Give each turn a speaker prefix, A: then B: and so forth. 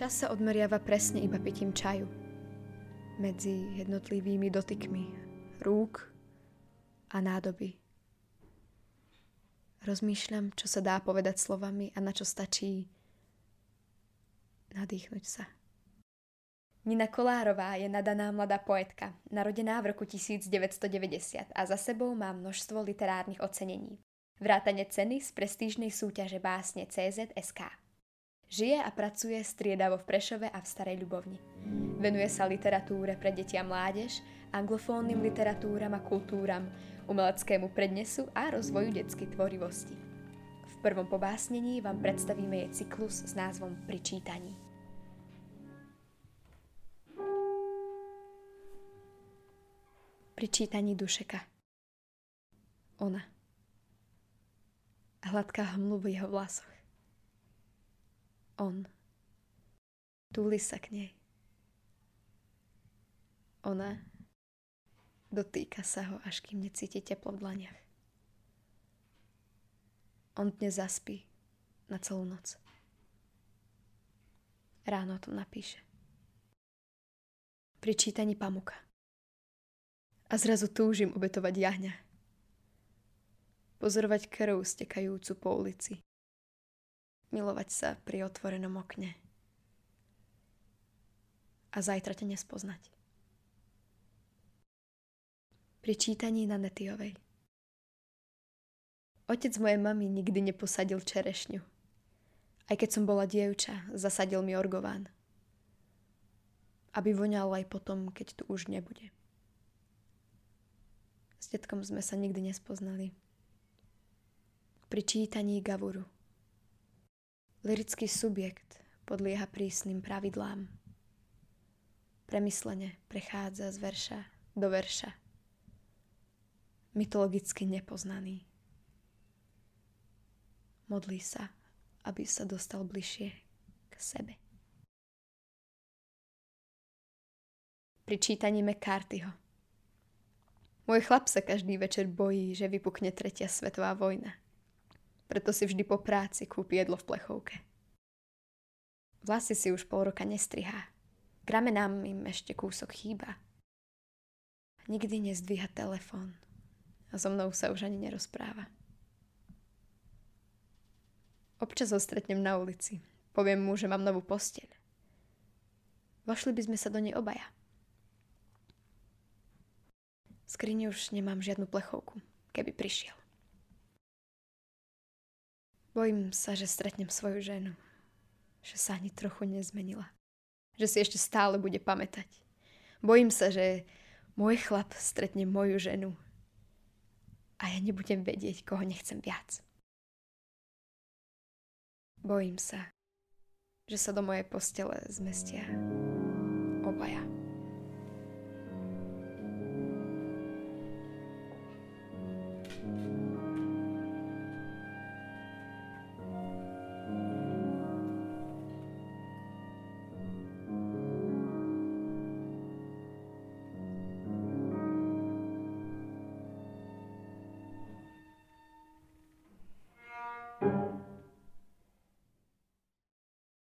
A: Čas sa odmeriava presne iba pitím čaju. Medzi jednotlivými dotykmi rúk a nádoby. Rozmýšľam, čo sa dá povedať slovami a na čo stačí nadýchnuť sa. Nina Kolárová je nadaná mladá poetka, narodená v roku 1990 a za sebou má množstvo literárnych ocenení. Vrátane ceny z prestížnej súťaže básne CZSK. Žije a pracuje striedavo v Prešove a v Starej Ľubovni. Venuje sa literatúre pre deti a mládež, anglofónnym literatúram a kultúram, umeleckému prednesu a rozvoju detskej tvorivosti. V prvom pobásnení vám predstavíme jej cyklus s názvom Pri čítaní. Pri čítaní dušeka. Ona. Hladká hmlu v jeho vlasoch on. Túli sa k nej. Ona. Dotýka sa ho, až kým necíti teplo v dlaniach. On dnes zaspí na celú noc. Ráno to napíše. Pri čítaní pamuka. A zrazu túžim obetovať jahňa. Pozorovať krv stekajúcu po ulici milovať sa pri otvorenom okne a zajtra ťa nespoznať. Pri čítaní na Netiovej. Otec mojej mamy nikdy neposadil čerešňu. Aj keď som bola dievča, zasadil mi orgován. Aby voňal aj potom, keď tu už nebude. S detkom sme sa nikdy nespoznali. Pri čítaní Gavuru. Lirický subjekt podlieha prísnym pravidlám. Premyslene prechádza z verša do verša. Mytologicky nepoznaný. Modlí sa, aby sa dostal bližšie k sebe. Pri čítaní McCarthyho. Môj chlap sa každý večer bojí, že vypukne tretia svetová vojna preto si vždy po práci kúpi jedlo v plechovke. Vlasy si už pol roka nestrihá. K ramenám im ešte kúsok chýba. Nikdy nezdvíha telefón a so mnou sa už ani nerozpráva. Občas ho stretnem na ulici. Poviem mu, že mám novú posteľ. Vošli by sme sa do nej obaja. V skrini už nemám žiadnu plechovku, keby prišiel. Bojím sa, že stretnem svoju ženu. Že sa ani trochu nezmenila. Že si ešte stále bude pamätať. Bojím sa, že môj chlap stretne moju ženu a ja nebudem vedieť, koho nechcem viac. Bojím sa, že sa do mojej postele zmestia obaja.